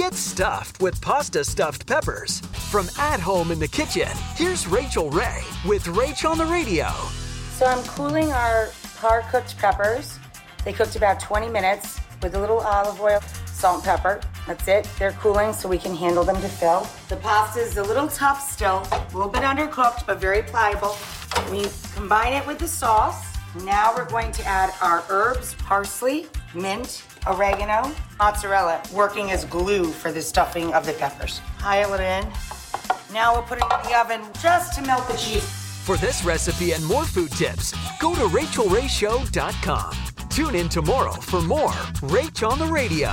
Get stuffed with pasta stuffed peppers. From at home in the kitchen, here's Rachael Ray with Rach on the radio. So I'm cooling our par cooked peppers. They cooked about 20 minutes with a little olive oil, salt, pepper. That's it. They're cooling so we can handle them to fill. The pasta is a little tough still, a little bit undercooked, but very pliable. We combine it with the sauce. Now we're going to add our herbs, parsley, mint, oregano, mozzarella, working as glue for the stuffing of the peppers. Pile it in. Now we'll put it in the oven just to melt the cheese. For this recipe and more food tips, go to rachaelrayshow.com. Tune in tomorrow for more Rach on the Radio.